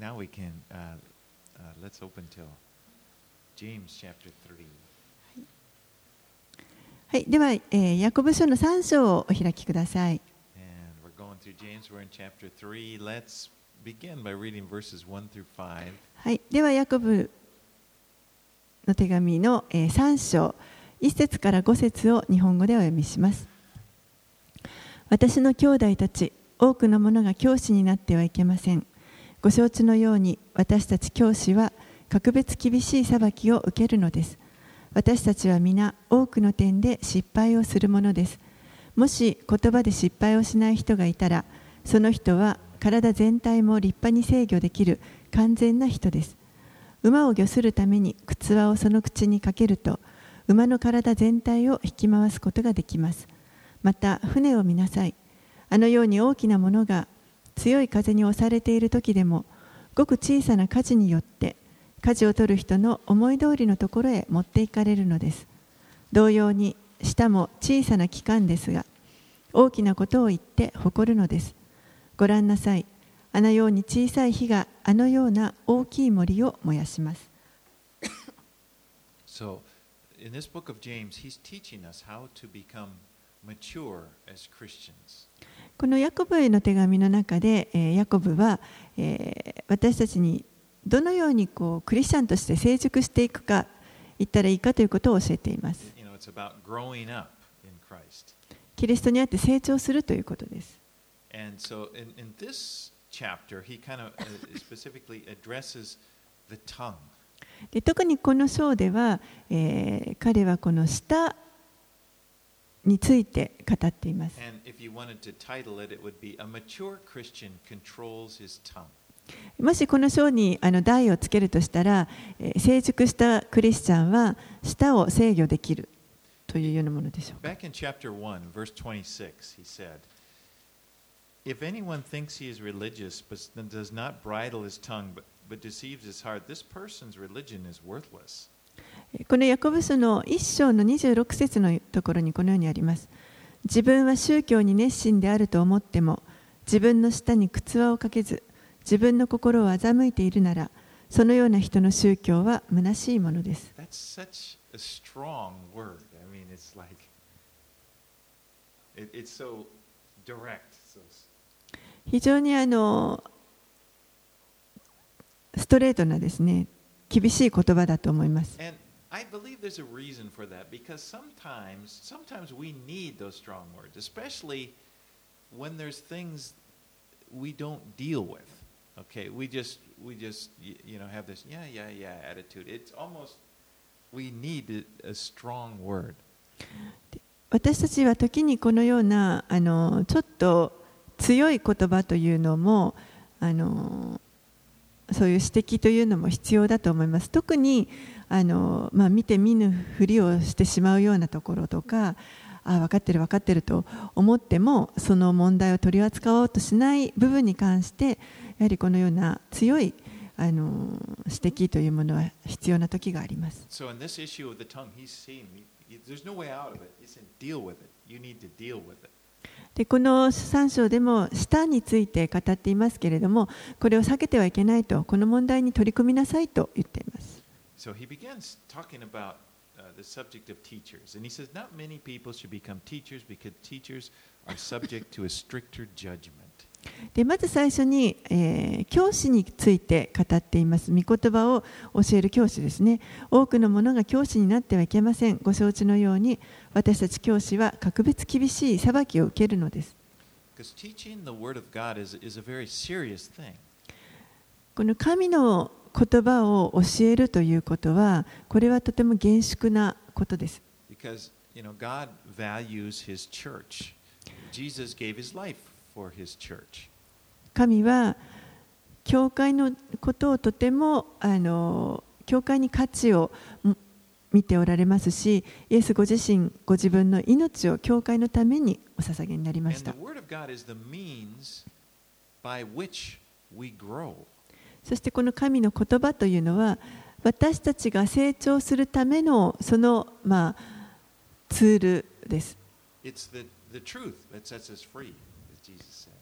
Now we can, uh, let's open to James はい、では、え、ヤコブ書の3章をお開きください。はい、では、ヤコブの手紙の、えー、3章、1節から5節を日本語でお読みします。私の兄弟たち、多くのものが教師になってはいけません。ご承知のように私たち教師は格別厳しい裁きを受けるのです。私たちは皆多くの点で失敗をするものです。もし言葉で失敗をしない人がいたら、その人は体全体も立派に制御できる完全な人です。馬を御するために靴輪をその口にかけると、馬の体全体を引き回すことができます。また、船を見なさい。あのように大きなものが強い風に押されている時でも、ごく小さな舵によって、舵を取る人の思い通りのところへ持っていかれるのです。同様に、舌も小さな器官ですが、大きなことを言って誇るのです。ご覧なさい。あのように小さい火があのような大きい森を燃やします。So, in this book of James, he's teaching us how to become mature as Christians. このヤコブへの手紙の中で、えーヤコブは、えー私たちにどのようにこうクリスチャンとして成熟していくか言ったらいいかということを教えています。キリストにあって成長するということです。Uh. で特にこの章では、えー彼はこの舌について語っています。もしこの章にあの題をつけるとしたら、えー成熟したクリスチャンは舌を制御できるというようなものでしょうか。Back in chapter 1, verse 26, he said, If anyone thinks he is religious but does not bridle his tongue but, but deceives his heart, this person's religion is worthless. このヤコブ書の1章の26節のところにこのようにあります。自分は宗教に熱心であると思っても、自分の舌に靴輪をかけず、自分の心を欺いているなら、そのような人の宗教は虚しいものです。非常にあのストレートなですね、厳しい言葉だと思います。I believe there's a reason for that because sometimes, sometimes we need those strong words, especially when there's things we don't deal with. Okay, we just, we just, you know, have this yeah, yeah, yeah attitude. It's almost we need a strong word. 私たちは時にこのようなあのちょっと強い言葉というのもあのそういう指摘というのも必要だと思います。特にあの、まあ、見て見ぬふりをしてしまうようなところとかあ分かってる分かってると思ってもその問題を取り扱おうとしない部分に関してやはりこのような強いあの指摘というものは必要な時があります。So in this issue of the tongue, he's saying there's no way out of it. He's saying deal with it. You need to deal with it. でこの3章でも舌について語っていますけれどもこれを避けてはいけないとこの問題に取り組みなさいと言っています So he begins talking about the subject of teachers. And he says, Not many people should become teachers because teachers are subject to a stricter judgment. でまず最初に、えー教師について語っています。御言葉を教える教師ですね。多くの者が教師になってはいけません。ご承知のように私たち教師は格別厳しい裁きを受けるのです.この神の言葉を教えるということはこれはとても厳粛なことです。Because, you know, God values His church. Jesus gave His life for His church. 神は教会のことをとてもあの教会に価値をん見ておられますしイエスご自身ご自分の命を教会のためにお捧げになりました the Word of God is the means by which we grow. そしてこの神の言葉というのは私たちが成長するためのその、まあ、ツールです It's the, the truth that sets us free, as Jesus said.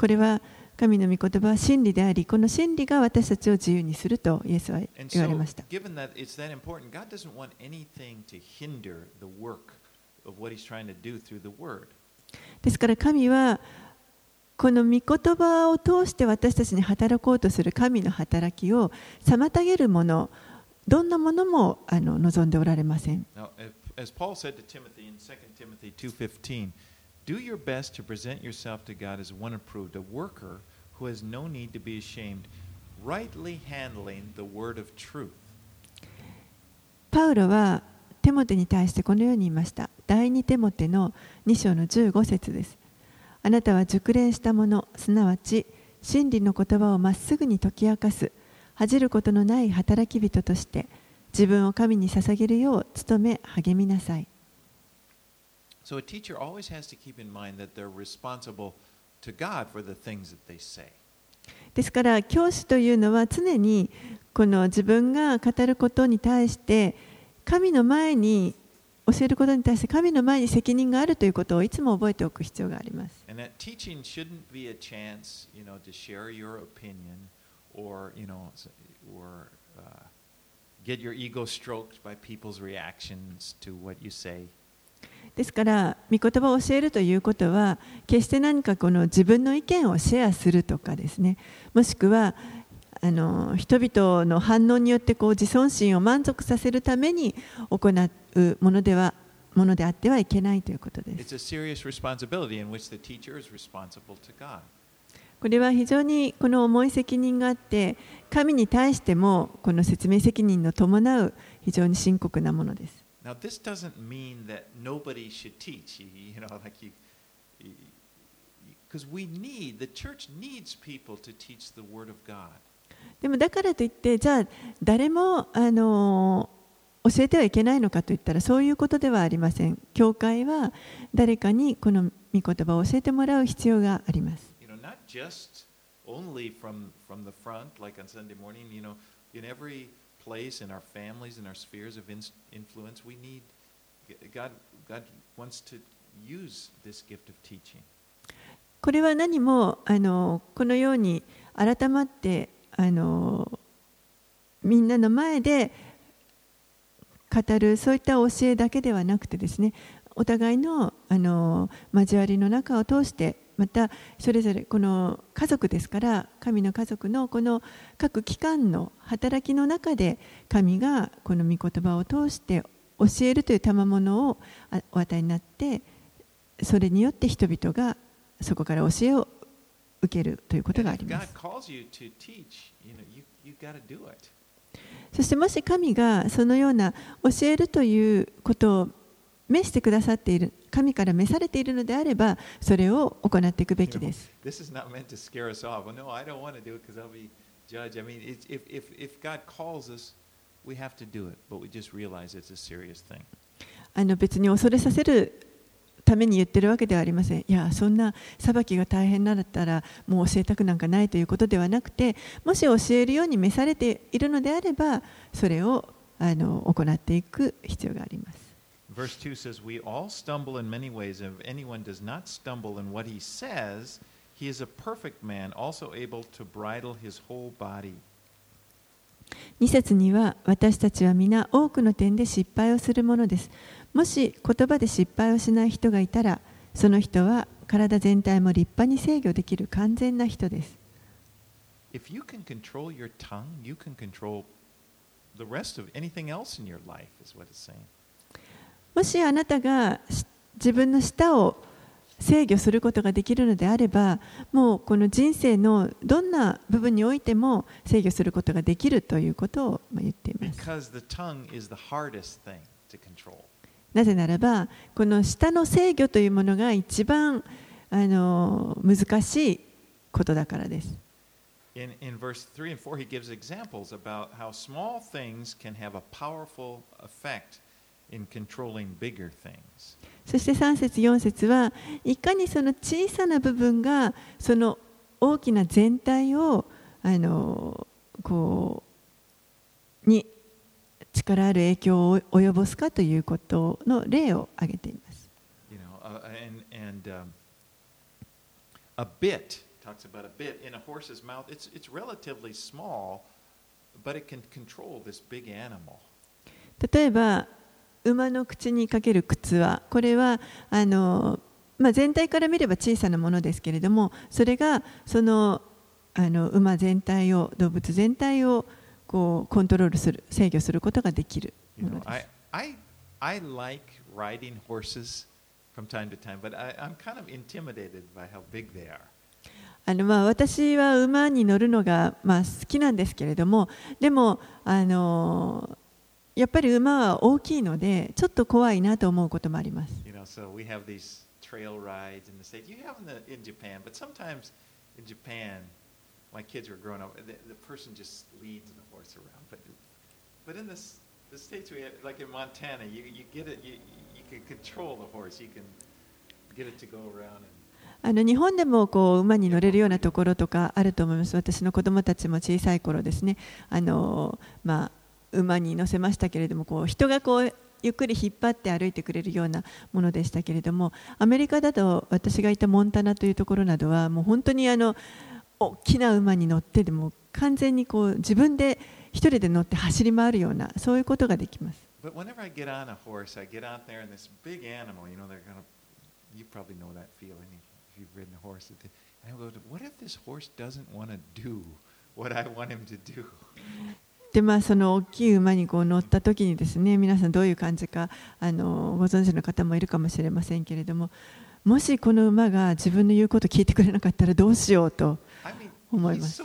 これは神の御言葉は真理でありこの真理が私たちを自由にするとイエスは言われました。ですから神はこの御言葉を通して私たちに働こうとする神の働きを妨げるものどんなものもあの望んでおられません。Do your best to present yourself to God as one approved, a worker who has no need to be ashamed, rightly handling the word of truth. パウロはテモテに対してこのように言いました。第2テモテの2章の15節です。あなたは熟練したもの、すなわち真理の言葉をまっすぐに解き明かす、恥じることのない働き人として自分を神に捧げるよう努め励みなさい。So a teacher always has to keep in mind that they're responsible to God for the things that they say. ですから教師というのは常にこの自分が語ることに対して神の前に教えることに対して神の前に責任があるということをいつも覚えておく必要があります。Or, you know, or uh, get your ego stroked by people's reactions to what you say. ですから御言葉を教えるということは決して何かこの自分の意見をシェアするとかですねもしくはあの人々の反応によってこう自尊心を満足させるために行うものではものであってはいけないということです.これは非常にこの重い責任があって神に対してもこの説明責任の伴う非常に深刻なものです Now, this doesn't mean that nobody should teach, you you know, like you, because we need, the church needs people to teach the Word of God. でもだからといってじゃあ誰もあの教えてはいけないのかといったらそういうことではありません教会は誰かにこの御言葉を教えてもらう必要があります You know, not just only from, from the front, like on Sunday morning, you know, in every place, in our families, in our spheres of in, influence, we need, God, God wants to use this gift of teaching. これは何もあのこのように改まってあのみんなの前で語るそういった教えだけではなくてですねお互いのあの交わりの中を通してまたそれぞれこの家族ですから神の家族のこの各機関の働きの中で神がこの御言葉を通して教えるという賜物をあお与えになってそれによって人々がそこから教えを受けるということがあります。そしてもし神がそのような教えるということを召してくださっている、神から召されているのであれば、それを行っていくべきです。This is not meant to scare us off. Well, no, I don't want to do it because I'll be judged. I mean, it's, if, if, if God calls us, we have to do it, but we just realize it's a serious thing. あの別に恐れさせるために言ってるわけではありません。いや、そんな裁きが大変なんだったら、もう教えたくなんかないということではなくて、もし教えるように召されているのであれば、それをあの行っていく必要があります。Verse 2 says, We all stumble in many ways, and if anyone does not stumble in what he says, he is a perfect man, also able to bridle his whole body. 2節には私たちは皆多くの点で失敗をするものです。もし言葉で失敗をしない人がいたら、その人は体全体も立派に制御できる完全な人です。 If you can control your tongue, you can control the rest of anything else in your life, is what it's saying. もしあなたが自分の舌を制御することができるのであれば、もうこの人生のどんな部分においても制御することができるということを言っています。なぜならば、この舌の制御というものが一番あの難しいことだからです。In controlling bigger things. そして3節4節はいかにその小さな部分がその大きな全体をあのこうに力ある影響を及ぼすかということの例を挙げています。You know, uh, and, and um, a bit, talks about a bit in a horse's mouth. It's, it's relatively small, but it can control this big animal. 例えば馬の口にかける靴はこれはあの、まあ、全体から見れば小さなものですけれどもそれがそのあの馬全体を動物全体をこうコントロールする制御することができるものです I, I, I like riding horses from time to time, but I, I'm kind of intimidated by how big they are. あのまあ私は馬に乗るのがまあ好きなんですけれどもでもあのやっぱり馬は大きいので、ちょっと怖いなと思うこともあります。あの日本でもこう馬に乗れるようなところとかあると思います、私の子供たちも小さい頃ですね。あのまあ馬に乗せましたけれども、こう人がこうゆっくり引っ張って歩いてくれるようなものでしたけれども、アメリカだと私がいたモンタナというところなどは、もう本当にあの大きな馬に乗って、でも完全にこう自分で一人で乗って走り回るような、そういうことができます。でまあその大きい馬にこう乗った時にですね皆さんどういう感じかあのご存知の方もいるかもしれませんけれどももしこの馬が自分の言うことを聞いてくれなかったらどうしようと思います。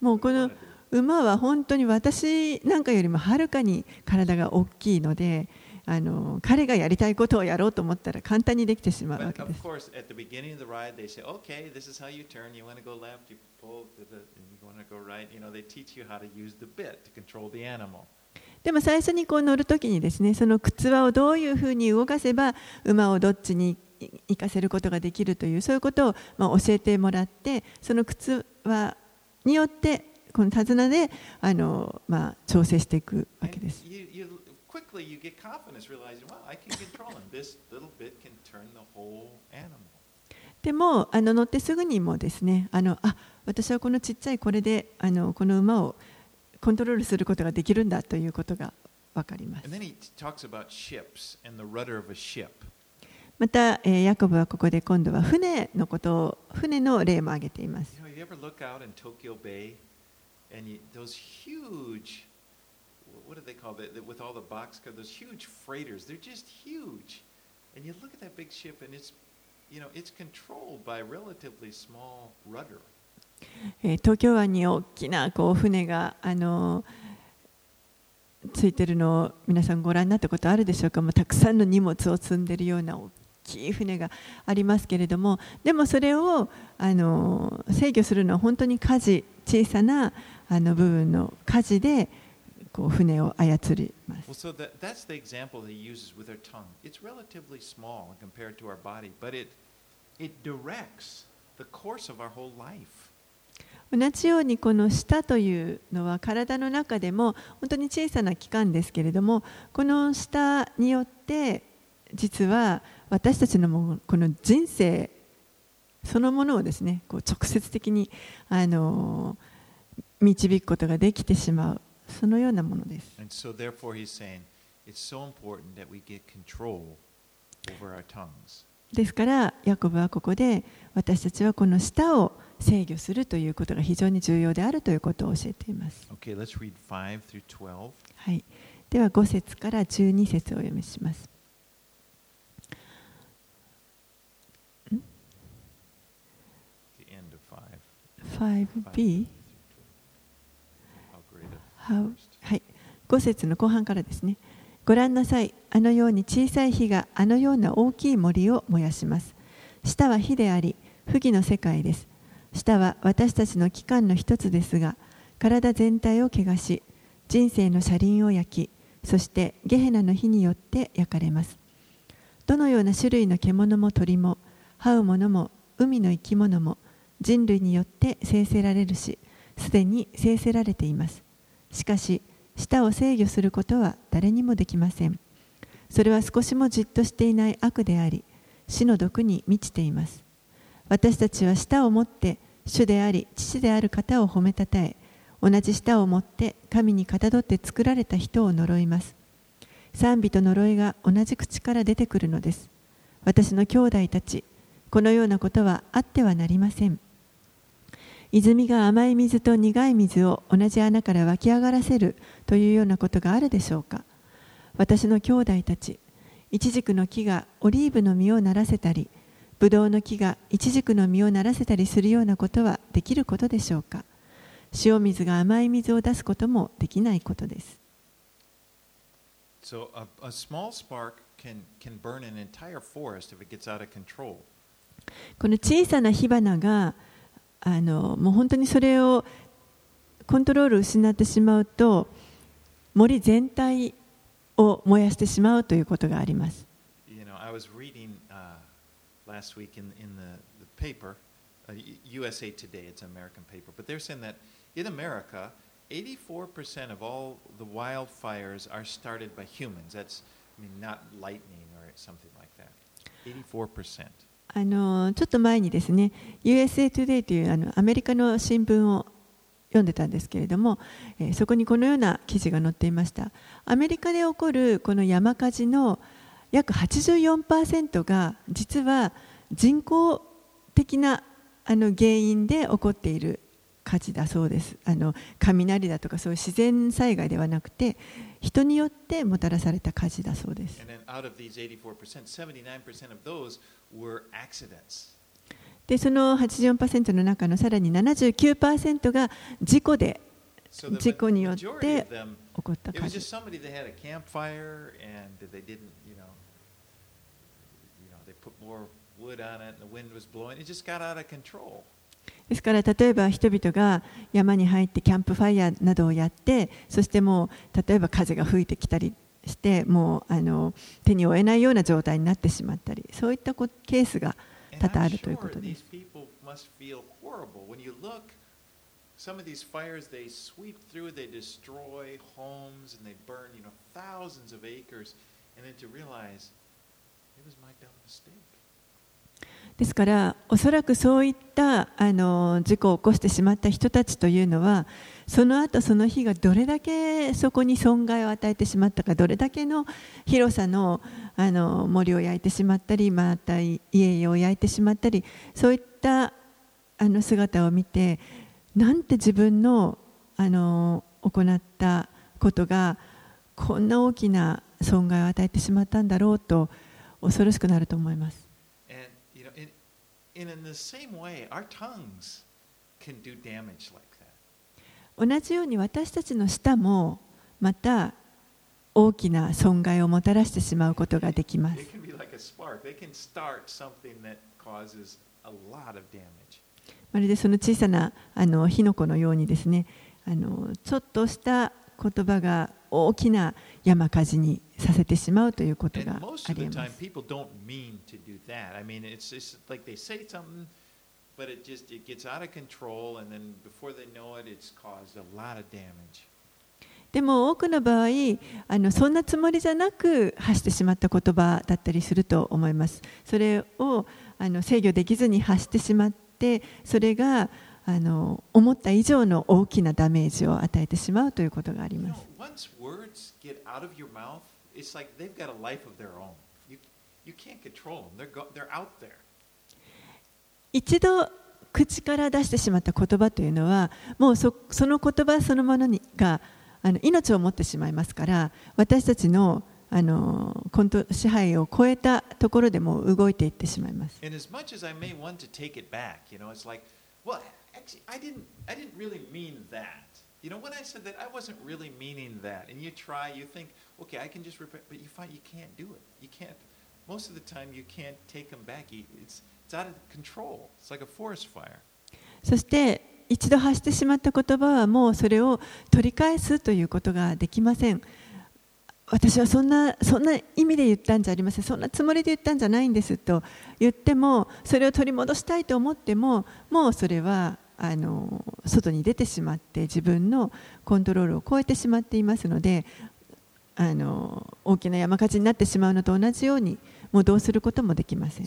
もうこの馬は本当に私なんかよりもはるかに体が大きいのであの彼がやりたいことをやろうと思ったら簡単にできてしまうわけです。でも最初にこう乗る時にですねその靴輪をどういうふうに動かせば馬をどっちに行かせることができるというそういうことをまあ教えてもらってその靴輪によってこの手綱であのまあ調整していくわけです。でもあの乗ってすぐにもですねあのあ私はこのちっちゃいこれであのこの馬をコントロールすることができるんだということが分かります。また、え、ヤコブはここで今度は船のことを船の例も挙げています。What do they call it, with all the boxcars, those huge freighters, they're just huge. And you look at that big ship and it's, you know, it's controlled by a relatively small rudder. えー東京湾に大きなこう船があのついてるのを皆さんご覧になったことあるでしょうかもうたくさんの荷物を積んでるような大きい船がありますけれどもでもそれをあの制御するのは本当に舵小さなあの部分の舵でこう船を操ります。同じようにこの舌というのは体の中でも本当に小さな器官ですけれどもこの舌によって実は私たちのこの人生そのものをですねこう直接的にあの導くことができてしまう。そのようなものです。ですから、ヤコブはここで私たちはこの下を制御するということが非常に重要であるということを教えています。はい、では、5節から12節をお読みします。5B? はい、5節の後半からですね。ご覧なさい、あのように小さい火があのような大きい森を燃やします。舌は火であり、不義の世界です。舌は私たちの器官の一つですが、体全体を汚し、人生の車輪を焼き、そしてゲヘナの火によって焼かれます。どのような種類の獣も鳥も、這う者も海の生き物も人類によって生せられるし、すでに生せられています。しかし、舌を制御することは誰にもできません。それは少しもじっとしていない悪であり、死の毒に満ちています。私たちは舌を持って主であり父である方を褒めたたえ同じ舌を持って神にかたどって作られた人を呪います。賛美と呪いが同じ口から出てくるのです。私の兄弟たちこのようなことはあってはなりません。泉が甘い水と苦い水を同じ穴から湧き上がらせるというようなことがあるでしょうか？私の兄弟たちイチジクの木がオリーブの実をならせたりブドウの木がイチジクの実をならせたりするようなことはできることでしょうか？塩水が甘い水を出すこともできないことです。So a, a small spark can, can burn an entire forest if it gets out of control. この小さな火花があのもう本当にそれをコントロール失ってしまうと森全体を燃やしてしまうということがあります。You know, I was reading uh, last week in, in the, the paper, uh, USA Today, it's an American paper, but they're saying that in America, 84% of all the wildfires are started by humans. That's, I mean, not lightning or something like that. 84%. あのちょっと前にですね USA Today というあのアメリカの新聞を読んでたんですけれども、えーそこにこのような記事が載っていました。アメリカで起こるこの山火事の約84%が実は人工的なあの原因で起こっている火事だそうです。あの雷だとかそういう自然災害ではなくて人によってもたらされた火事だそうです。And then out of these でその84%の中のさらに79%が事故で事故によって起こったですから例えば人々が山に入ってキャンプファイヤーなどをやってそしてもう例えば風が吹いてきたりしてもうあの手に負えないような状態になってしまったりそういったこケースが多々あるということです。some of these fires, they sweep through, they destroy homes, and they burn, you know, thousands of acres. And then to realize, it was my dumb mistake. ですからおそらくそういったあの事故を起こしてしまった人たちというのはその後その日がどれだけそこに損害を与えてしまったかどれだけの広さのあの森を焼いてしまったりまた家々を焼いてしまったりそういったあの姿を見てなんて自分のあの行ったことがこんな大きな損害を与えてしまったんだろうと恐ろしくなると思います。And, you know, in, in 同じように私たちの舌もまた大きな損害をもたらしてしまうことができます.まるでその小さなあの火の粉のようにですねあのちょっとした言葉が大きな山火事にさせてしまうということがありますでも多くの場合あの、そんなつもりじゃなく発してしまった言葉だったりすると思います。それをあの制御できずに発してしまって、それがあの思った以上の大きなダメージを与えてしまうということがあります。一度口から出してしまった言葉というのはもうそその言葉そのものにがあの命を持ってしまいますから私たちのあのコント支配を超えたところでも動いていってしまいます。Actually, I didn't, I didn't really mean that. You know, when I said that, I wasn't really meaning that. And you try, you think, okay, I can just repent, but you find you can't do it. You can't. Most of the time, you can't take them back. It's, そして一度発してしまった言葉はもうそれを取り返すということができません。私はそんなそんな意味で言ったんじゃありません、そんなつもりで言ったんじゃないんですと言っても、それを取り戻したいと思っても、もうそれはあの外に出てしまって、自分のコントロールを超えてしまっていますので、あの大きな山火事になってしまうのと同じようにもうどうすることもできません。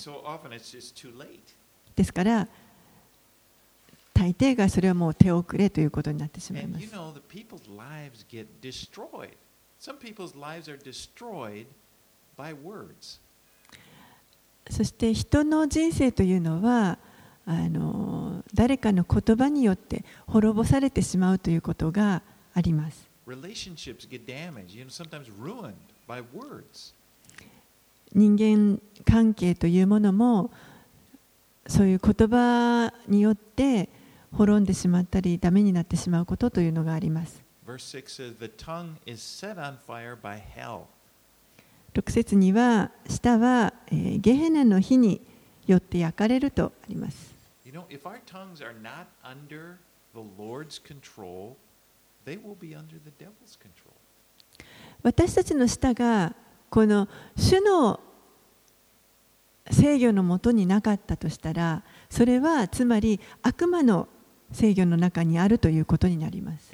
ですから、大抵がそれはもう手遅れということになってしまいます。そして人の人生というのはあの誰かの言葉によって滅ぼされてしまうということがあります。人間関係というものもそういう言葉によって滅んでしまったりダメになってしまうことというのがあります。6節には舌は、えー、ゲヘナの火によって焼かれるとあります。私たちの舌がこの主の制御のもとになかったとしたらそれはつまり悪魔の制御の中にあるということになります。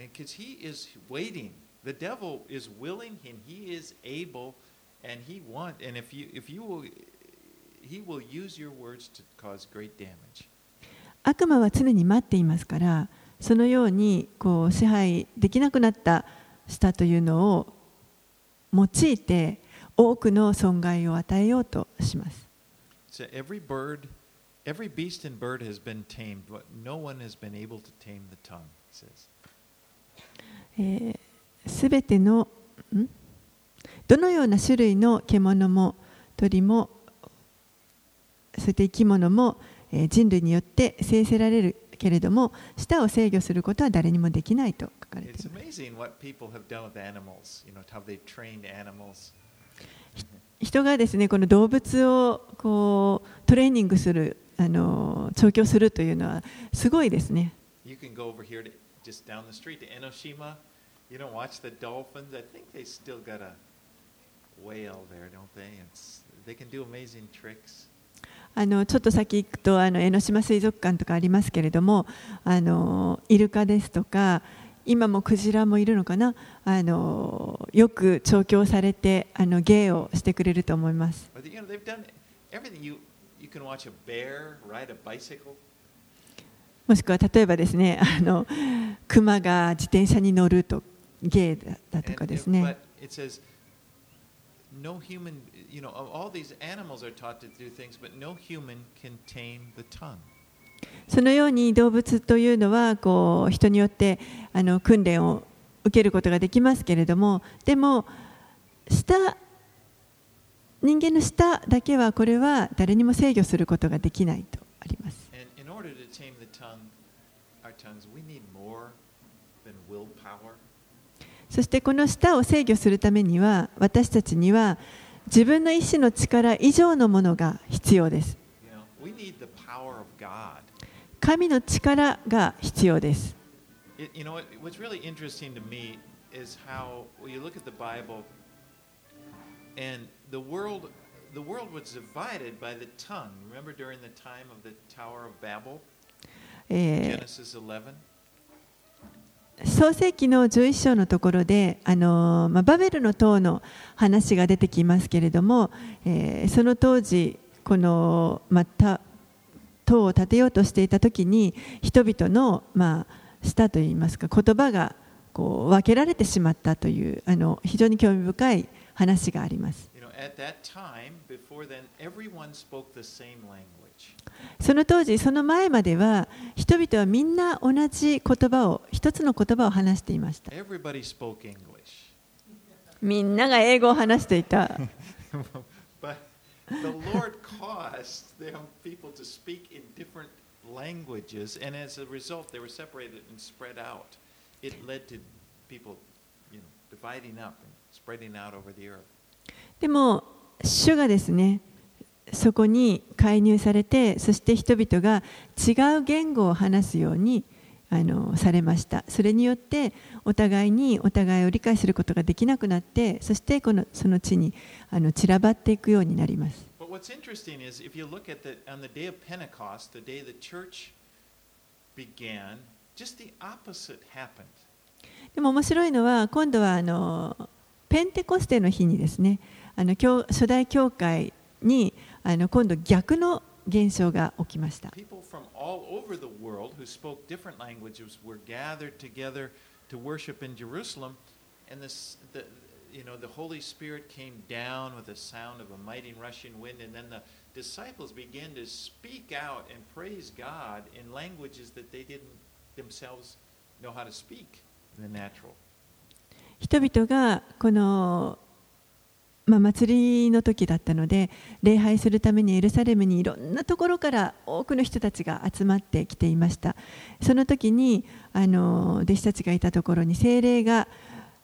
悪魔は常に待っていますからそのようにこう支配できなくなったしたというのを用いて多くの損害を与えようとします。すべ、てのどのような種類の獣も鳥もそして生き物も、えー、人類によって生成られるけれども舌を制御することは誰にもできないと書かれています。人がですねこの動物をこうトレーニングするあの調教するというのはすごいですね You can go over here to just down the street to Enoshima. You don't watch the dolphins. I think they still got a whale there, don't they? It's, they can do amazing tricks. あのちょっと先行くとあの江ノ島水族館とかありますけれどもあのイルカですとか今もクジラもいるのかなあのよく調教されてあの芸をしてくれると思います.もしくは例えばですねあのクマが自転車に乗ると芸だだとかですね no human, you know, all these animals are taught to do things, but no human can tame the tongue. そのように動物というのはこう人によってあの訓練を受けることができますけれどもでも舌人間の舌だけはこれは誰にも制御することができないとあります。そしてこの舌を制御するためには私たちには自分の意志の力以上のものが必要です。You know, we need the power of God. 神の力が必要です。えー、イの11章のところで、あのまあ、バベルの塔の話が出てきますけれども、えー、その当時、この、また、塔を建てようとしていた時に人々の、まあ、舌といいますか言葉がこう分けられてしまったというあの非常に興味深い話があります。その当時その前までは人々はみんな同じ言葉を一つの言葉を話していました. みんなが英語を話していた the Lord caused them people to speak in different languages, and as a result, they were separated and spread out. It led to people, you know, dividing up and spreading out over the earth. でも主がですねそこに介入されてそして人々が違う言語を話すようにあのされましたそれによってお互いにお互いを理解することができなくなってそしてこのその地にあの散らばっていくようになります But what's interesting is if you look at the on the day of Pentecost, the day the church began, just the opposite happened. でも面白いのは今度はあのペンテコステの日にですねあの教初代教会にあの今度逆の現象が起きました People from all over the world who spoke different languages were gathered together to worship in Jerusalem, and this, the, you know, the Holy Spirit came down with the sound of a mighty rushing wind, and then the disciples began to speak out and praise God in languages that they didn't themselves know how to speak in the natural. 人々がこの、 まあ、祭りの時だったので礼拝するためにエルサレムにいろんなところから多くの人たちが集まってきていました。その時にあの弟子たちがいたところに精霊が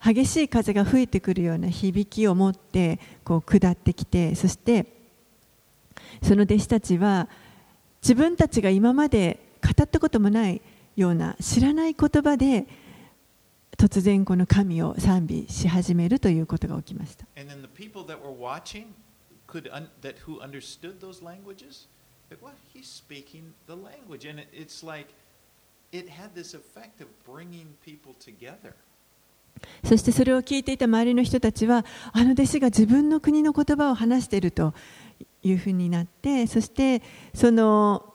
激しい風が吹いてくるような響きを持ってこう下ってきてそしてその弟子たちは自分たちが今まで語ったこともないような知らない言葉で突然この神を賛美し始めるということが起きました。そしてそれを聞いていた周りの人たちはあの弟子が自分の国の言葉を話しているというふうになってそしてその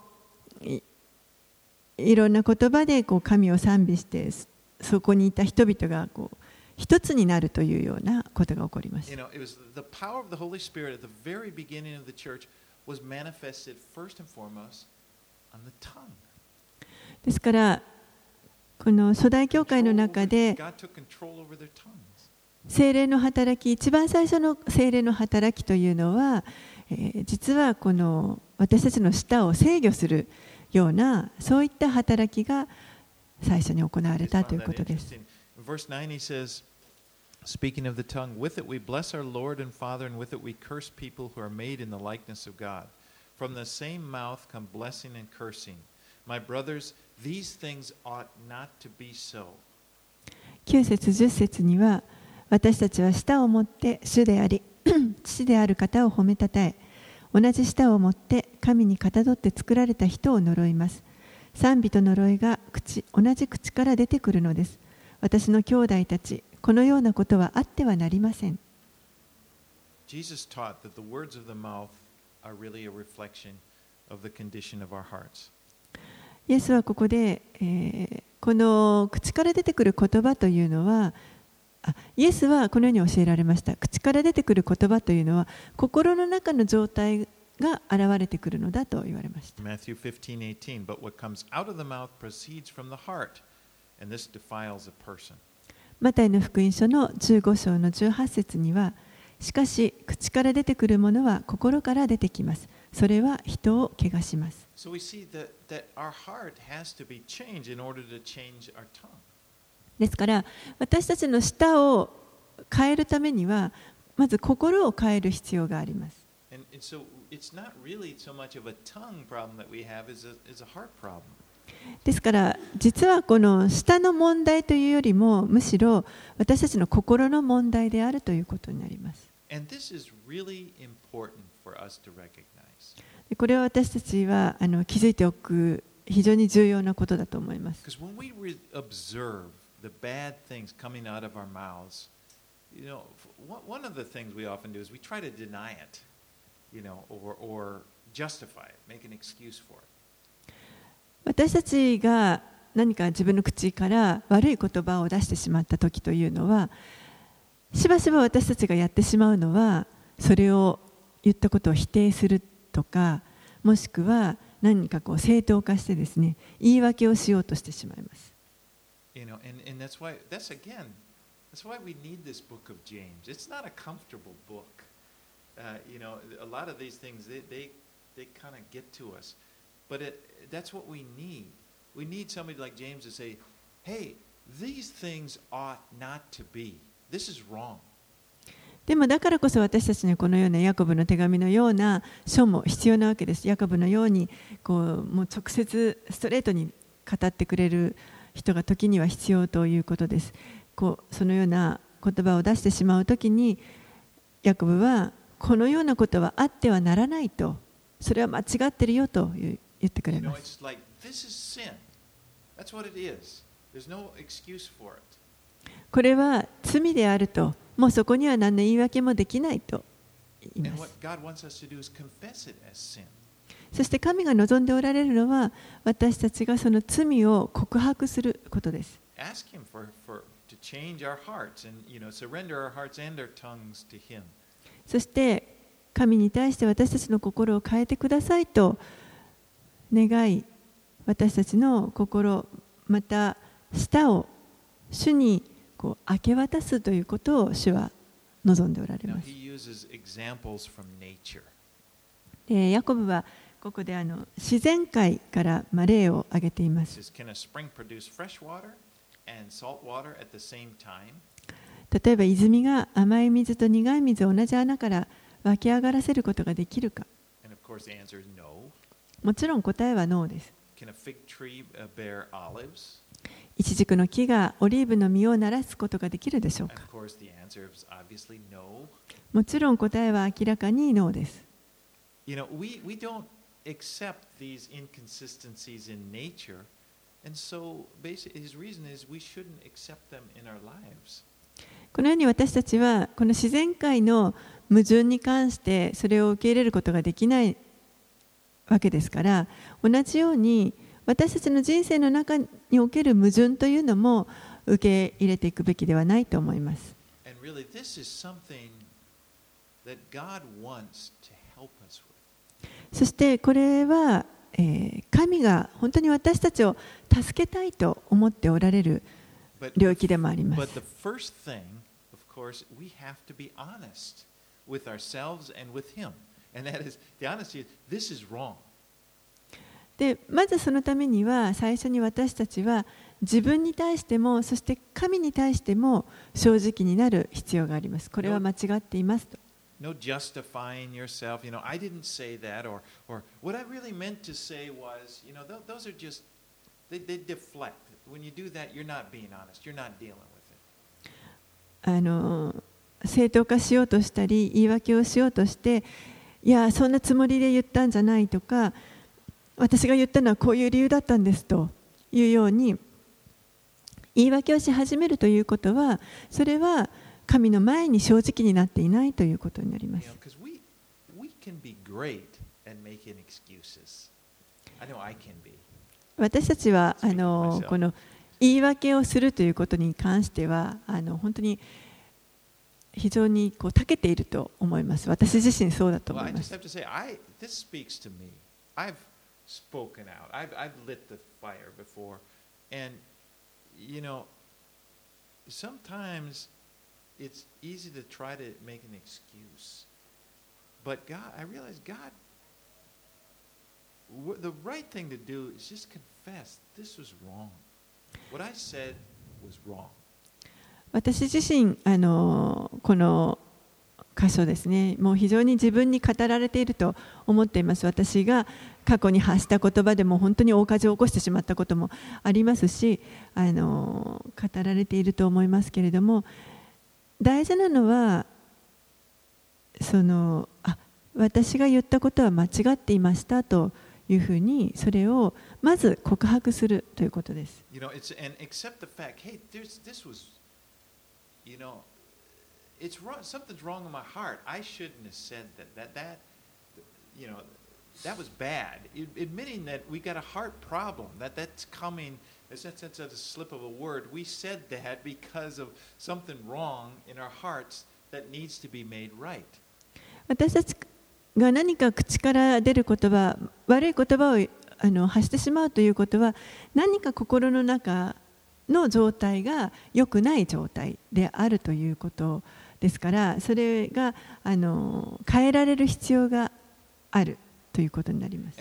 い,ろんな言葉でこう神を賛美して。そこにいた人々がこう一つになるというようなことが起こりました。ですから、この初代教会の中で、精霊の働き、一番最初の精霊の働きというのは、え、実はこの私たちの舌を制御するような、そういった働きが、最初に行われたということです。interesting. In verse 9, he says, Speaking of the tongue, with it we bless our Lord and Father, and with it we curse people who are made in the likeness of God. From the same mouth come blessing and cursing. My brothers, these things ought not to be so. 9節10節には私たちは舌を持って主であり父である方を褒めたたえ同じ舌を持って神にかたどって作られた人を呪います賛美と呪いが口同じ口から出てくるのです。私の兄弟たちこのようなことはあってはなりません。Jesus taught that the words of the mouth are really a reflection of the condition of our hearts. イエスはここで、えーこの口から出てくる言葉というのはあイエスはこのように教えられました。口から出てくる言葉というのは心の中の状態が現れてくるのだと言われました。マタイの福音書の15章の18節には、しかし、口から出てくるものは心から出てきます。それは人を怪我します。ですから私たちの舌を変えるためにはまず心を変える必要があります。It's not really so much of a tongue problem that we have as a, as a heart problem. ですから実はこの舌の問題というよりもむしろ私たちの心の問題であるということになります And this is really important for us to recognize. でこれは私たちはあの気づいておく非常に重要なことだと思います you know, one of the things we often do is we try to deny it, 私たちが何か自分の口から悪い言葉を出してしまった時というのはしばしば私たちがやってしまうのはそれを言ったことを否定するとかもしくは何かこう正当化してですね言い訳をしようとしてしまいます。Uh, you know, a lot of these things, they, they, they kind of get to us. But it, that's what we need. We need somebody like James to say, hey, these things ought not to be. This is wrong. でもだからこそ私たちにこのようなヤコブの手紙のような書も必要なわけです。ヤコブのようにこうもう直接ストレートに語ってくれる人が時には必要ということです。こうそのような言葉を出してしまう時にヤコブはこのようなことはあってはならないと、それは間違ってるよと言ってくれます。これは罪であると、もうそこには何の言い訳もできないと。言います。そして神が望んでおられるのは、私たちがその罪を告白することです。そして神に対して私たちの心を変えてくださいと願い私たちの心また舌を主にこう明け渡すということを主は望んでおられます。でヤコブはここであの自然界からまあ例を挙げています。例えば泉が甘い水と苦い水を同じ穴から湧き上がらせることができるか。もちろん答えはノーです。イチジクの木がオリーブの実をならすことができるでしょうか。もちろん答えは明らかにノーです。このように私たちはこの自然界の矛盾に関してそれを受け入れることができないわけですから同じように私たちの人生の中における矛盾というのも受け入れていくべきではないと思います。そしてこれは、えー神が本当に私たちを助けたいと思っておられる領域でもありま but す the。first thing, of course, we have to be honest with ourselves and with Him. And that is, the honesty is, this is wrong. でまずそのためには最初に私たちは自分に対してもそして神に対しても正直になる必要があります。これは間違っていますと。No justifying yourself. You know, I didn't say that, or, or what I really meant to say was, you know, th- those are just, they, they deflect. あの正当化しようとしたり言い訳をしようとしていやそんなつもりで言ったんじゃないとか私が言ったのはこういう理由だったんですというように言い訳をし始めるということはそれは神の前に正直になっていないということになります。私たちはあの.この言い訳をするということに関してはあの本当に非常にこう長けていると思います。私自身そうだと思います。spoken out, I've, I've lit the fire before. And, you know, sometimes it's easy to try to make an excuse. But God, I realize God, the right thing to do is just confess 私自身あのこの箇所ですねもう非常に自分に語られていると思っています。私が過去に発した言葉でも本当に大火事を起こしてしまったこともありますしあの語られていると思いますけれども大事なのはそのあ私が言ったことは間違っていましたというふうにそれをまず告白するということです。 You know, it's and accept the fact. Hey, there's this was, you know, it's wrong. Something's wrong in my heart. I shouldn't have said that. That that, you know, that was bad. Ad- Admitting that we got a heart problem. That that's coming. It's not that's a slip of a word. We said that because of something wrong in our hearts that needs to be made right. 私たち が何か口から出る言葉悪い言葉をあの発してしまうということは何か心の中の状態が良くない状態であるということですからそれがあの変えられる必要があるということになります。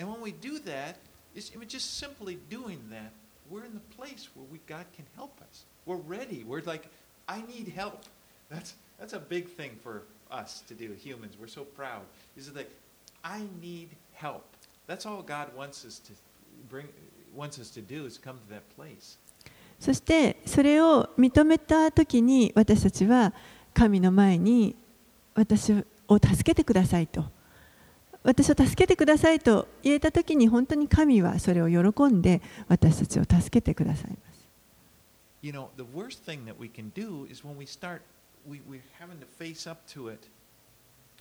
We're ready. We're like, I need help. That's, that's a big thing for us to do, humans. We're so proud. Is it like, I need help. That's all God wants us to bring, wants us to do is come to that place. そしてそれを認めた時に私たちは神の前に私を助けてくださいと私を助けてくださいと言えた時に本当に神はそれを喜んで私たちを助けてくださいます。You know, the worst thing that we can do is when we start we, we're having to face up to it.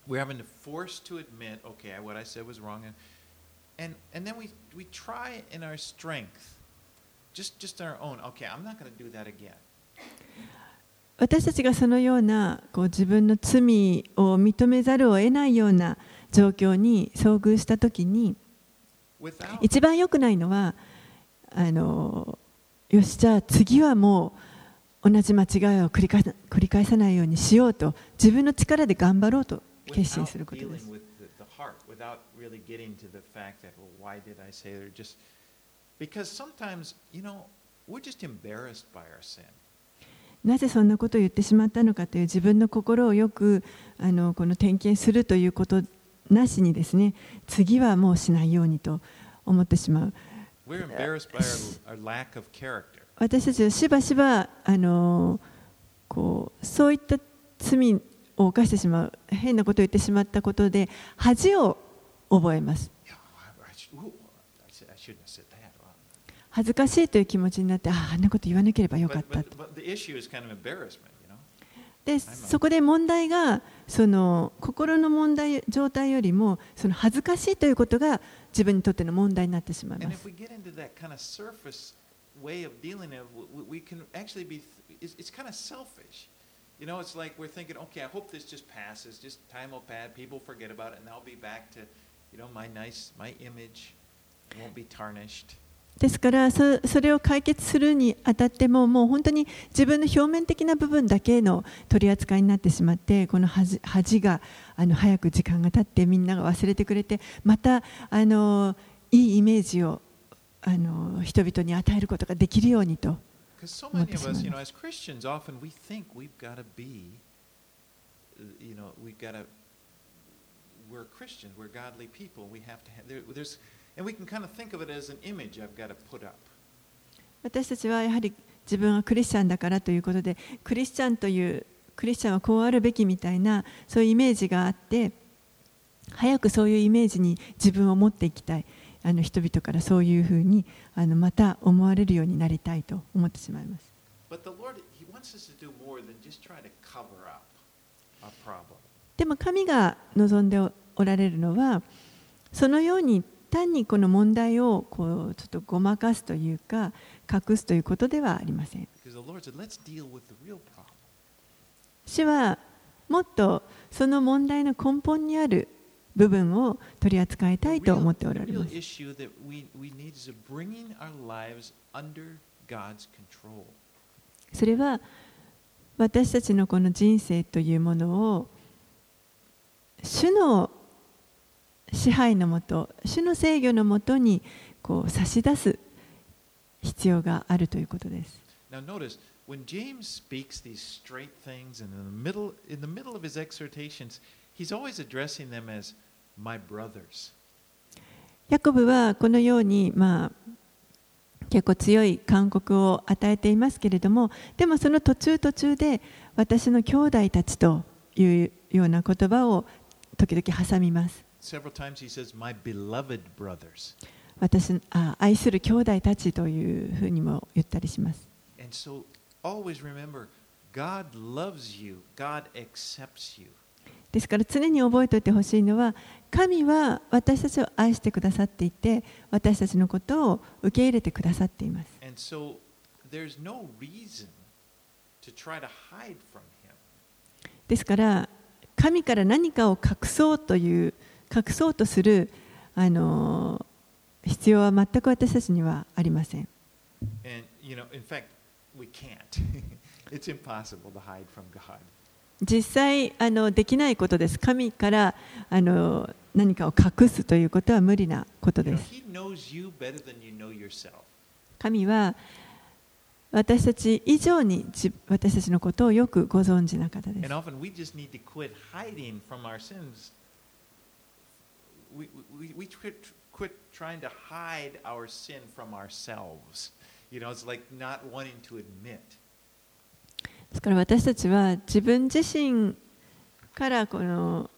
We're having to force to admit, okay, what I said was wrong. And, and, and then we, we try in our strength, just, just our own, okay, I'm not going to do that again. 私たちがそのようなこう自分の罪を認めざるを得ないような状況に遭遇したときに一番良くないのはあのよしじゃあ次はもう同じ間違いを繰り,返さないようにしようと自分の力で頑張ろうと決心することです。なぜそんなことを言ってしまったのかという自分の心をよくあのこの点検するということなしにですね次はもうしないようにと思ってしまう。私たちはしばしばあのこうそういった罪を犯してしまう変なことを言ってしまったことで恥を覚えます。恥ずかしいという気持ちになってあ,あんなこと言わなければよかった。でそこで問題がその心の問題状態よりもその恥ずかしいということが自分にとっての問題になってしまいます。Way of dealing it, we, we can actually be, it's, it's kind of selfish. You know, it's like we're thinking, okay, I hope this just passes, just time will pass, people forget about it, and I'll be back to, you know, my nice, my image won't be tarnished. ですからそそれを解決するにあたってももう本当に自分の表面的な部分だけの取り扱いになってしまってこの恥恥があの早く時間が経ってみんなが忘れてくれてまたあのいいイメージをあの人々に与えることができるようにと。私たちはやはり自分はクリスチャンだからということでクリスチャンというクリスチャンはこうあるべきみたいなそういうイメージがあって早くそういうイメージに自分を持っていきたい。あの人々からそういうふうにあのまた思われるようになりたいと思ってしまいます.でも神が望んでおられるのはそのように単にこの問題をこうちょっとごまかすというか隠すということではありません.主はもっとその問題の根本にある部分を取り扱いたいと思っておられます。それは私たちのこの人生というものを主の支配のもと、主の制御のもとにこう差し出す必要があるということです。Now notice, when James speaks these straight things and in the middle in the middle of his exhortations, ヤコブはこのように、まあ、結構強い勧告を与えていますけれどもでもその途中途中で私の兄弟たちというような言葉を時々挟みます。私愛する兄弟たちというふうにも言ったりします。ですから常に覚えておいてほしいのは神は私たちを愛してくださっていて私たちのことを受け入れてくださっています。So no. ですから神から何かを隠そうという隠そうとするあの必要は全く私たちにはありません。And you know, in fact, we can't. it's impossible to hide from God. 実際あのできないことです。神からあの何かを隠すということは無理なことです。神は私たち以上に私たちのことをよくご存知。のな方です。ですから私たちは自分自身からこの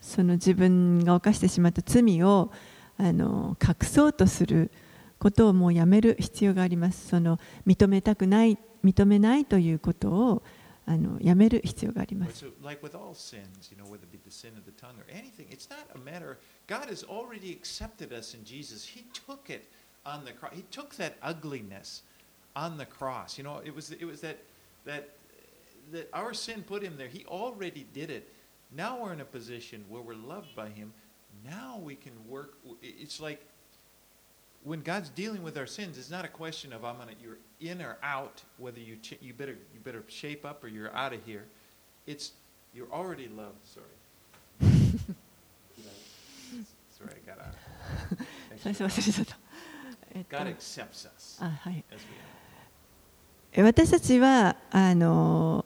その自分が犯してしまった罪をあの隠そうとすることをもうやめる必要があります。その認めたくない、認めないということをあのやめる必要があります。On the cross. He took that ugliness on the cross. You know, it was it was that that that our sin put him there. He already did it. Now we're in a position where we're loved by him. Now we can work. It's like when God's dealing with our sins, it's not a question of I'm gonna you're in or out, whether you ch- you better you better shape up or you're out of here. It's you're already loved. Sorry. Sorry, I got out. 最初忘れちゃった。えっと God accepts us あはい、 as we are. え私たちはあの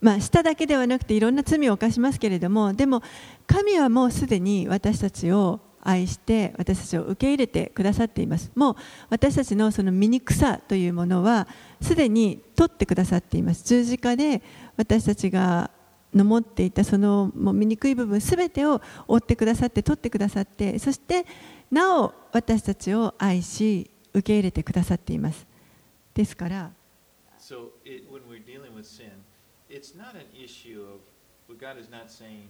まあ、舌だけではなくていろんな罪を犯しますけれどもでも神はもうすでに私たちを愛して私たちを受け入れてくださっています。もう私たちのその醜さというものはすでに取ってくださっています。十字架で私たちがの持っていたそのもう醜い部分すべてを追ってくださって取ってくださってそしてなお私たちを愛し受け入れてくださっています。ですから So it, when we're dealing with sin, it's not an issue of what God is not saying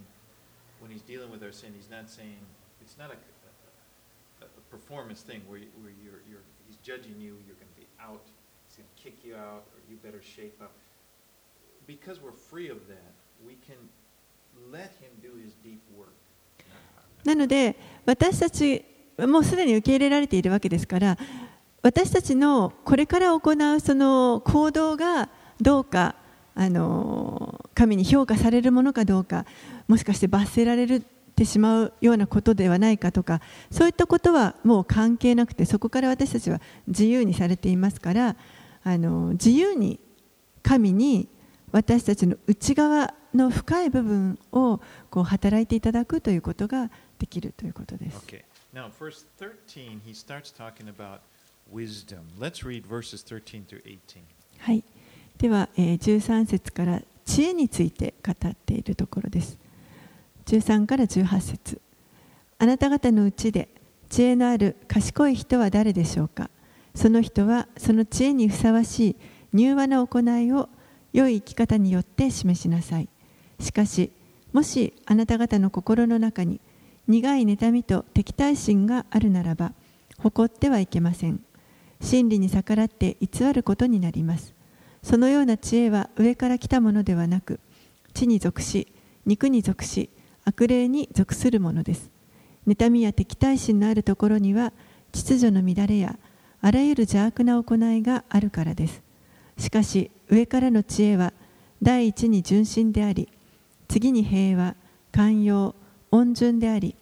when He's dealing with our sin. He's not saying it's not a, a, a performance thing where, you, where you're, you're He's judging you. You're going to be out. He's going to kick you out, or you better shape up. Because we're free of that, we can let Him do His deep work. なので私たちもうすでに受け入れられているわけですから私たちのこれから行うその行動がどうかあの神に評価されるものかどうかもしかして罰せられてしまうようなことではないかとかそういったことはもう関係なくてそこから私たちは自由にされていますからあの自由に神に私たちの内側の深い部分をこう働いていただくということができるということです。Okay. Now, verse 13, he starts talking about wisdom. Let's read verses 13 through 18. はい、では、えー13節から知恵について語っているところです。13から18節あなた方のうちで知恵のある賢い人は誰でしょうか？その人はその知恵にふさわしい柔和な行いを良い生き方によって示しなさい。しかし、もしあなた方の心の中に苦い妬みと敵対心があるならば、誇ってはいけません。真理に逆らって偽ることになります。そのような知恵は上から来たものではなく、地に属し、肉に属し、悪霊に属するものです。妬みや敵対心のあるところには、秩序の乱れや、あらゆる邪悪な行いがあるからです。しかし、上からの知恵は、第一に純真であり、次に平和、寛容、温順であり、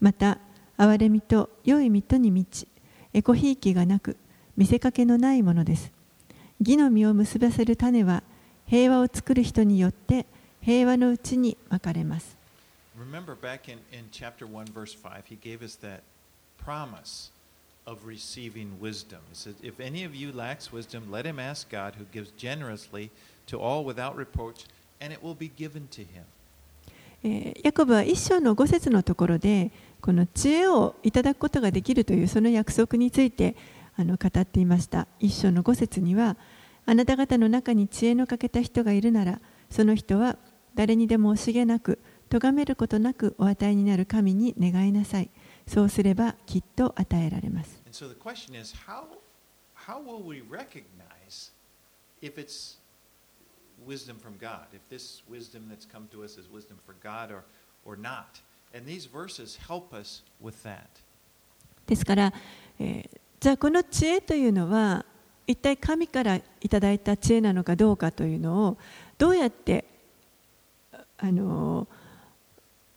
また、憐れみと良い身とに満ち、エコひいきがなく、見せかけのないものです。義の実を結ばせる種は、平和を作る人によって平和のうちにまかれます。Remember back in, in chapter 1, verse 5, he gave us that promise of receiving wisdom. He said, If any of you lacks wisdom, let him ask God, who gives generously to all without reproach, and it will be given to him. えーヤコブは一章の五節のところでこの知恵をいただくことができるというその約束についてあの語っていました一章の五節にはあなた方の中に知恵のかけた人がいるなら、その人は誰にでも惜しげなく、とがめることなくお与えになる神に願いなさい。そうすればきっと与えられます。ですから、え、じゃあこの知恵というのは一体神からいただいた知恵なのかどうかというのをどうやってあの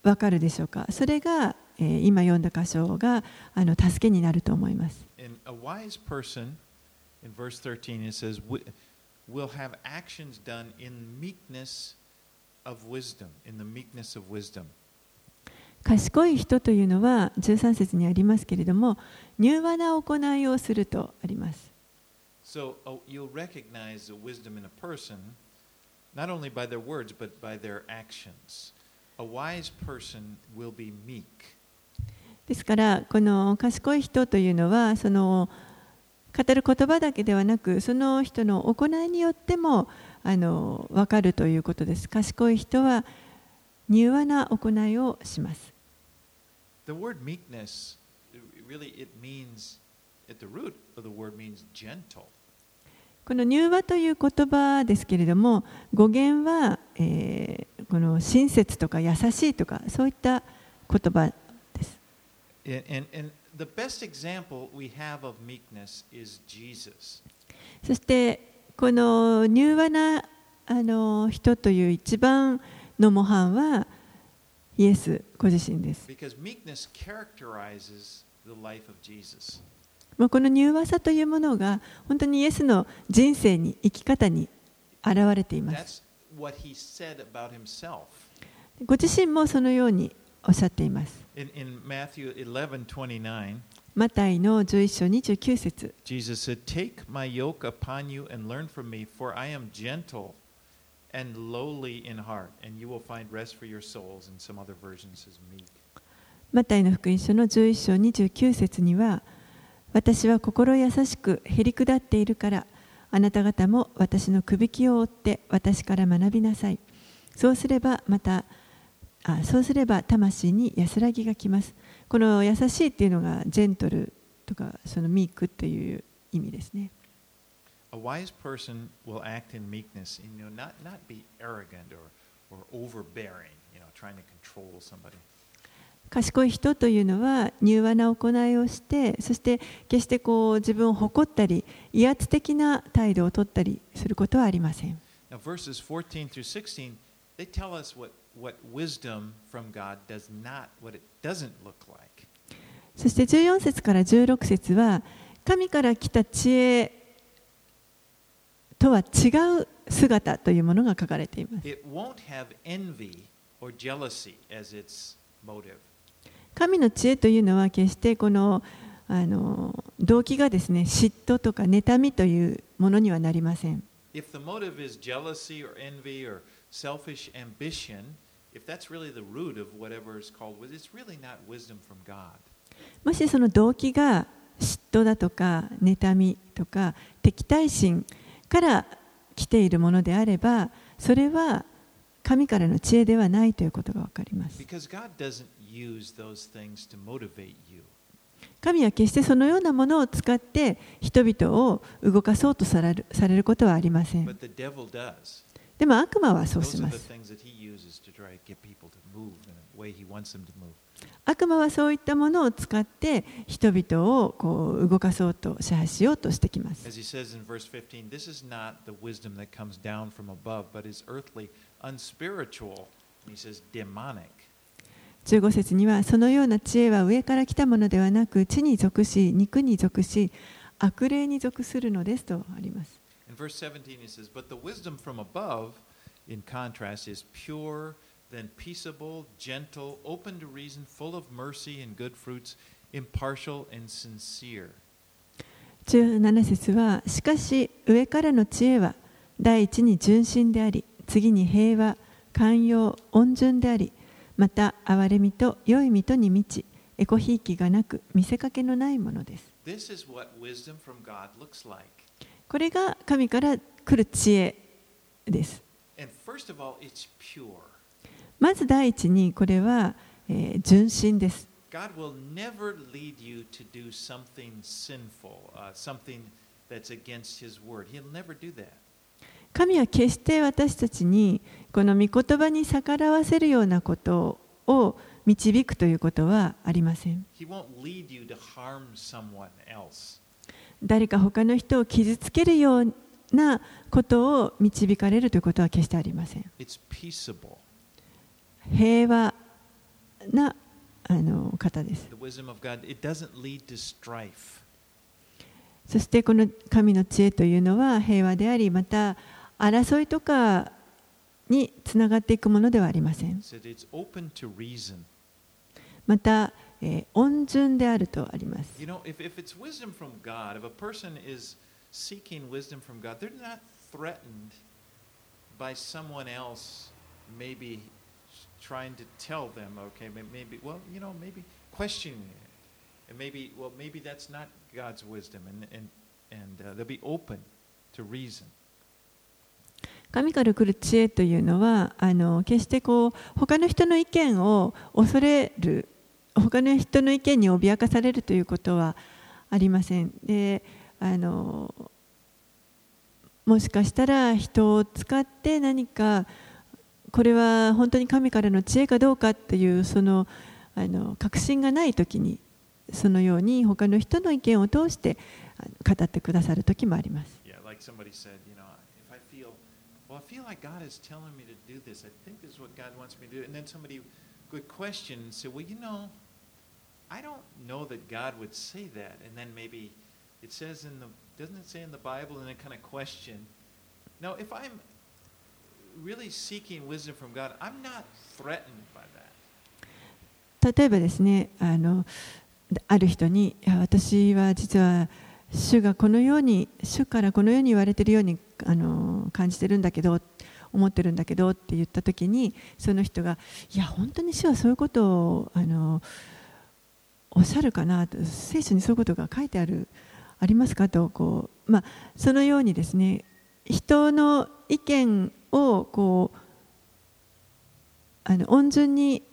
分かるでしょうか？それが、えー今読んだ箇所があの助けになると思います。in verse 13 it says will have actions done in meekness of wisdom, in the meekness of wisdom. 賢い人というのは13節にありますけれども柔和な行いをするとあります。So uh, you'll recognize the wisdom in a person not only by their words, but by their actions. A wise person will be meek. ですからこの賢い人というのはその語る言葉だけではなくその人の行いによってもあの分かるということです賢い人は柔和な行いをします The word meekness, really, it means, at the root of the word means gentle. この柔和という言葉ですけれども語源は、えーこの親切とか優しいとかそういった言葉です。And, and, and. そしてこの柔和なあの人という一番の模範はイエスご自身です。もうこの柔和さというものが本当にイエスの人生に生き方に現れています。ご自身もそのようにおっしゃっています。In, in Matthew 11 29, マタイの11章29節 Jesus said, Take my yoke upon you and learn from me, for I am gentle and lowly in heart, and you will find rest for your souls. And some other versions is meek. マタイの福音書の11章29節には私は心優しくへり下っているからあなた方も私のくびきを追って私から学びなさいそうすればまたあそうすれば魂に安らぎがきますこの優しいっていうのがジェントルとかそのミークという意味ですね A wise person will act in meekness, you know, not, not be arrogant or, or overbearing, you know, trying to control somebody. 賢い人というのは柔和な行いをしてそして決してこう自分を誇ったり威圧的な態度をとったりすることはありません。そして14節から16節は神から来た知恵とは違う姿というものが書かれています。神の知恵というのは決してこの,あの動機がですね嫉妬とか妬みというものにはなりません。もしその動機が嫉妬だとか妬みとか敵対心から来ているものであればそれは神からの知恵ではないということが分かります。神は決してそのようなものを使って人々を動かそうとされる,されることはありません。でも悪魔はそうします。悪魔はそういったものを使って人々をこう動かそうと支配しようとしてきます。15節にはそのような知恵は上から来たものではなく地に属し肉に属し悪霊に属するのですとあります。16節にはこのような知恵は第一に純真であり。次に平和寛容温順でありまた憐れみと良い身とに満ちエコひいきがなく見せかけのないものです.これが神から来る知恵です.まず第一にこれは、えー純真です God will never lead you to do something sinful, uh, something that's against His word. He'll never do that. 神は決して私たちにこの御言葉に逆らわせるようなことを導くということはありません.誰か他の人を傷つけるようなことを導かれるということは決してありません.平和なあの方です.そしてこの神の知恵というのは平和でありまた争いとかにつながっていくものではありません。また、えー、温存であるとあります。神から来る知恵というのはあの決してこう他の人の意見を恐れる他の人の意見に脅かされるということはありません。であのもしかしたら人を使って何かこれは本当に神からの知恵かどうかっていうそのあの確信がない時にそのように他の人の意見を通して語ってくださる時もあります。Yeah, like well, I feel like God is telling me to do this. I think this is what God wants me to do. And then somebody would question and say, well, you know, I don't know that God would say that. And then maybe it says in the, doesn't it say in the Bible, and then kind of question. Now, if I'm really seeking wisdom from God, I'm not threatened by that. 例えばですねあのある人に私は実は主がこのように主からこのように言われているようにあの感じてるんだけど思ってるんだけどって言った時にその人がいや本当に主はそういうことをあのおっしゃるかなと聖書にそういうことが書いてあるありますかとこう、まあ、そのようにですね人の意見をこうあの温順に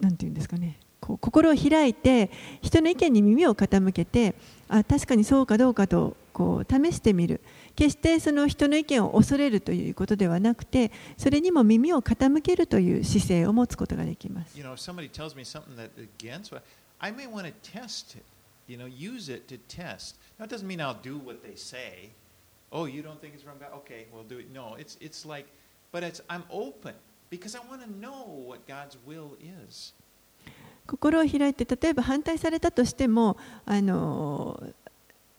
なんていうんですかねこう心を開いて人の意見に耳を傾けてあ確かにそうかどうかとこう試してみる決してその人の意見を恐れるということではなくてそれにも耳を傾けるという姿勢を持つことができます。You know, if somebody tells me something that against, what- I may want to test it. You know, use it to test. It doesn't mean I'll do what they say. Oh, you don't think it's from God? Okay, we'll do it. No, it's it's like, but it's I'm open because I want to know what God's will is. 心を開いて例えば反対されたとしてもあの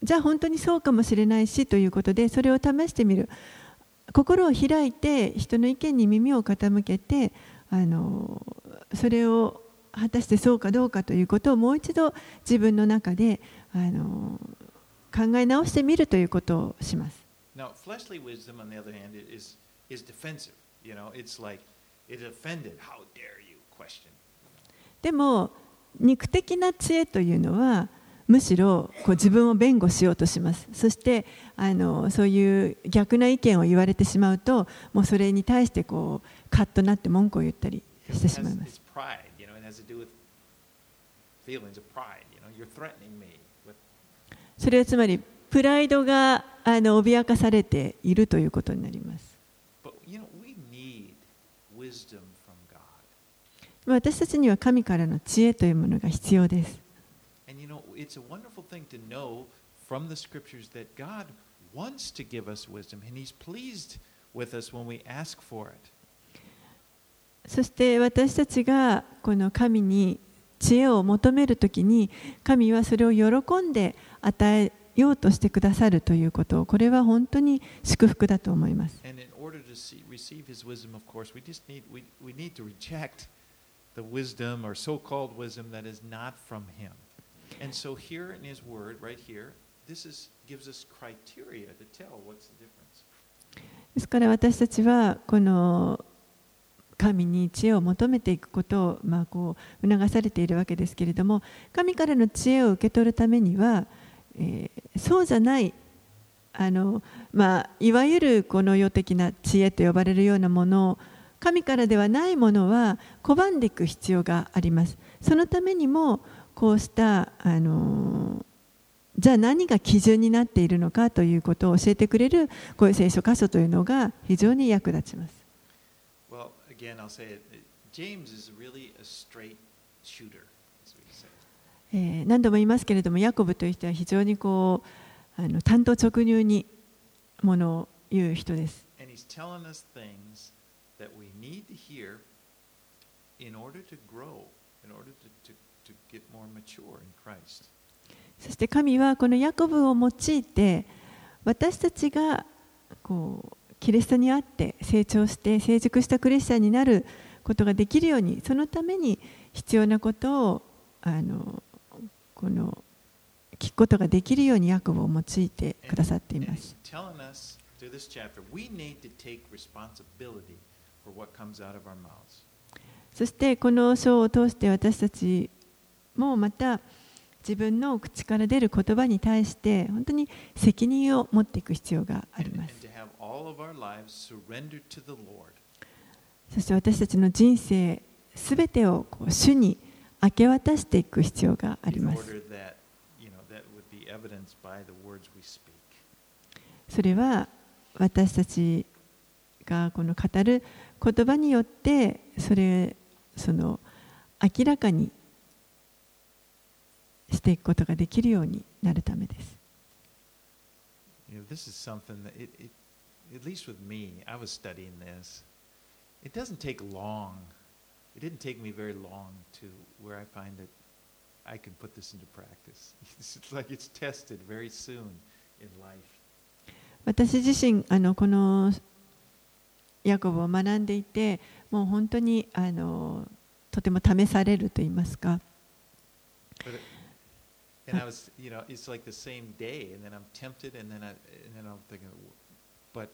じゃあ本当にそうかもしれないしということでそれを試してみる心を開いて人の意見に耳を傾けてあのそれを果たしてそうかどうかということをもう一度自分の中であの考え直してみるということをします。Now, fleshly wisdom, on the other hand, i- is is defensive. You know, it's like it offended. How dare you? Question? でも肉的な知恵というのはむしろこう自分を弁護しようとします。そしてあのそういう逆な意見を言われてしまうともうそれに対してこうカッとなって文句を言ったりしてしまいます。それはつまりプライドがあの脅かされているということになります。私たちには神からの知恵というものが必要です。It's a wonderful thing to know from the scriptures that God wants to give us wisdom and He's pleased with us when we ask for it. そして私たちがこの神に知恵を求めるときに神はそれを喜んで与えようとしてくださるということこれは本当に祝福だと思います And in order to see, receive His wisdom, of course, we just need we, we need to reject the wisdom or so-called wisdom that is not from Him. And so here in His Word, right here, this is gives us criteria to tell what's the difference. ですから私たちはこの神に知恵を求めていくことを、まあ、こう促されているわけですけれども神からの知恵を受け取るためには、えーそうじゃないあの、まあ、いわゆるこの世的な知恵と呼ばれるようなものを神からではないものは拒んでいく必要があります。そのためにもこうしたあのじゃあ何が基準になっているのかということを教えてくれるこういう聖書箇所というのが非常に役立ちます。何度も言いますけれども、ヤコブという人は非常にこうあの単刀直入にものを言う人です。そして神はこのヤコブを用いて私たちがこうキリストにあって成長して成熟したクリスチャンになることができるようにそのために必要なことをあのこの聞くことができるようにヤコブを用いてくださっています。そしてこの章を通して私たちもうまた自分の口から出る言葉に対して本当に責任を持っていく必要があります。そして私たちの人生すべてをこう主に明け渡していく必要があります。それは私たちがこの語る言葉によってそれその明らかにしていくことができるようになるためです。私自身あのこのヤコブを学んでいてもう本当にあのとても試されると言いますか。And I was, you know, it's like the same day, and then I'm tempted, and then I, and then I'm thinking, but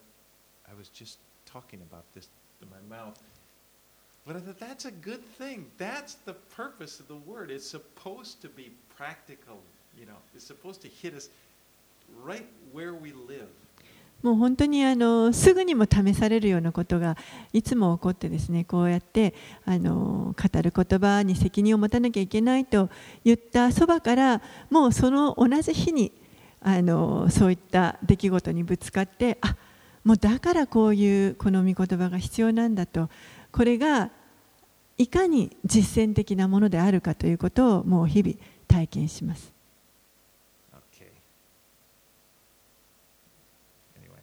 I was just talking about this in my mouth. But I thought that's a good thing. That's the purpose of the word. It's supposed to be practical. You know, it's supposed to hit us right where we live. もう本当にあのすぐにも試されるようなことがいつも起こってですねこうやってあの語る言葉に責任を持たなきゃいけないと言ったそばからもうその同じ日にあのそういった出来事にぶつかってあもうだからこういうこの御言葉が必要なんだとこれがいかに実践的なものであるかということをもう日々体験します。Okay. Anyway,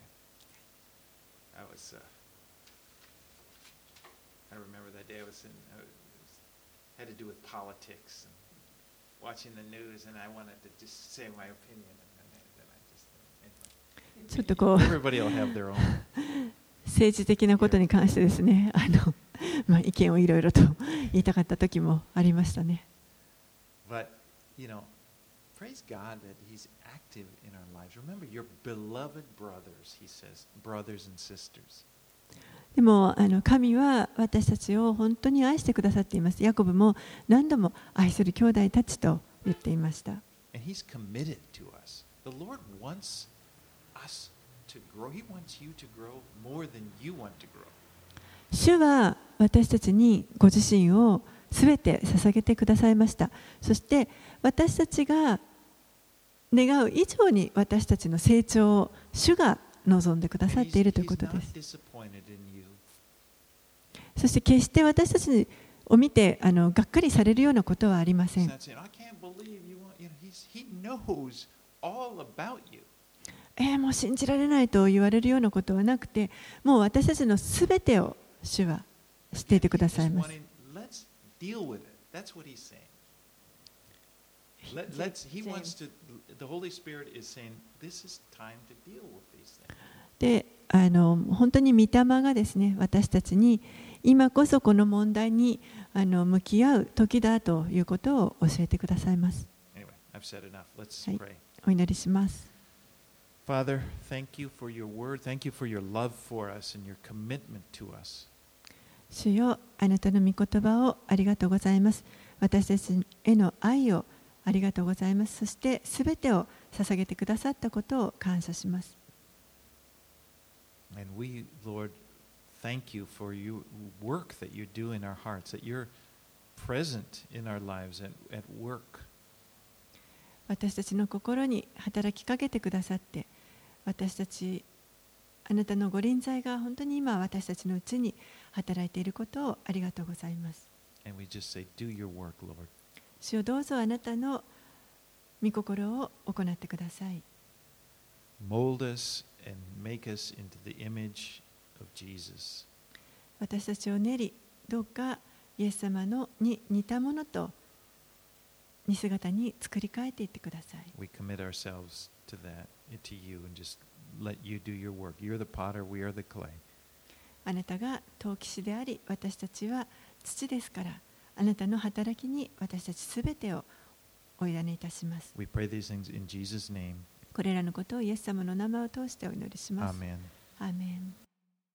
I was. Uh, I remember that day I was in. I was, had to do with politics and watching the news, and I wanted to just say my opinion, and then, I- then I just. Anyway. ちょっとこう Everybody will have their own. 政治的なことに関してですねあの、まあ、意見をいろいろと言いたかった時もありましたね But you know, praise God that He's active in our lives. Remember, your beloved brothers. He says, brothers and sisters. でもあの神は私たちを本当に愛してくださっています。ヤコブも何度も愛する兄弟たちと言っていました.主は私たちにご自身をすべて捧げてくださいました。そして私たちが願う以上に私たちの成長を主が望んでくださっているということです.そして決して私たちを見てあのがっかりされるようなことはありません.えーもう信じられないと言われるようなことはなくてもう私たちのすべてを主は知っていてくださいます wanting, let's deal with it. That's what He's saying. で、あの本当に御霊がですね、私たちに今こそこの問題にあの向き合う時だということを教えてくださいます。は、お祈りします。Father, あなたの御言葉をありがとうございます。私たちへの愛をありがとうございますそしてすべてを捧げてくださったことを感謝します And we, Lord, thank you for your work that you do in our hearts, that you're present in our lives at, at work. 私たちの心に働きかけてくださって私たちあなたのご臨在が本当に今私たちのうちに働いていることをありがとうございます And we just say, Do your work, Lord. 主よどうぞあなたの御心を行ってください Mold us and make us into the image of Jesus. 私たちを練りどうかイエス様のに似たものと似姿に作り変えていってください We commit ourselves to that, to you, and just let you do your work. You're the potter, we are the clay. あなたが陶器師であり私たちは土ですからあなたの働きに私たちすべてをお委ねいたします We pray these things in Jesus' name. これらのことをイエス様の名前を通してお祈りします。Amen. アーメン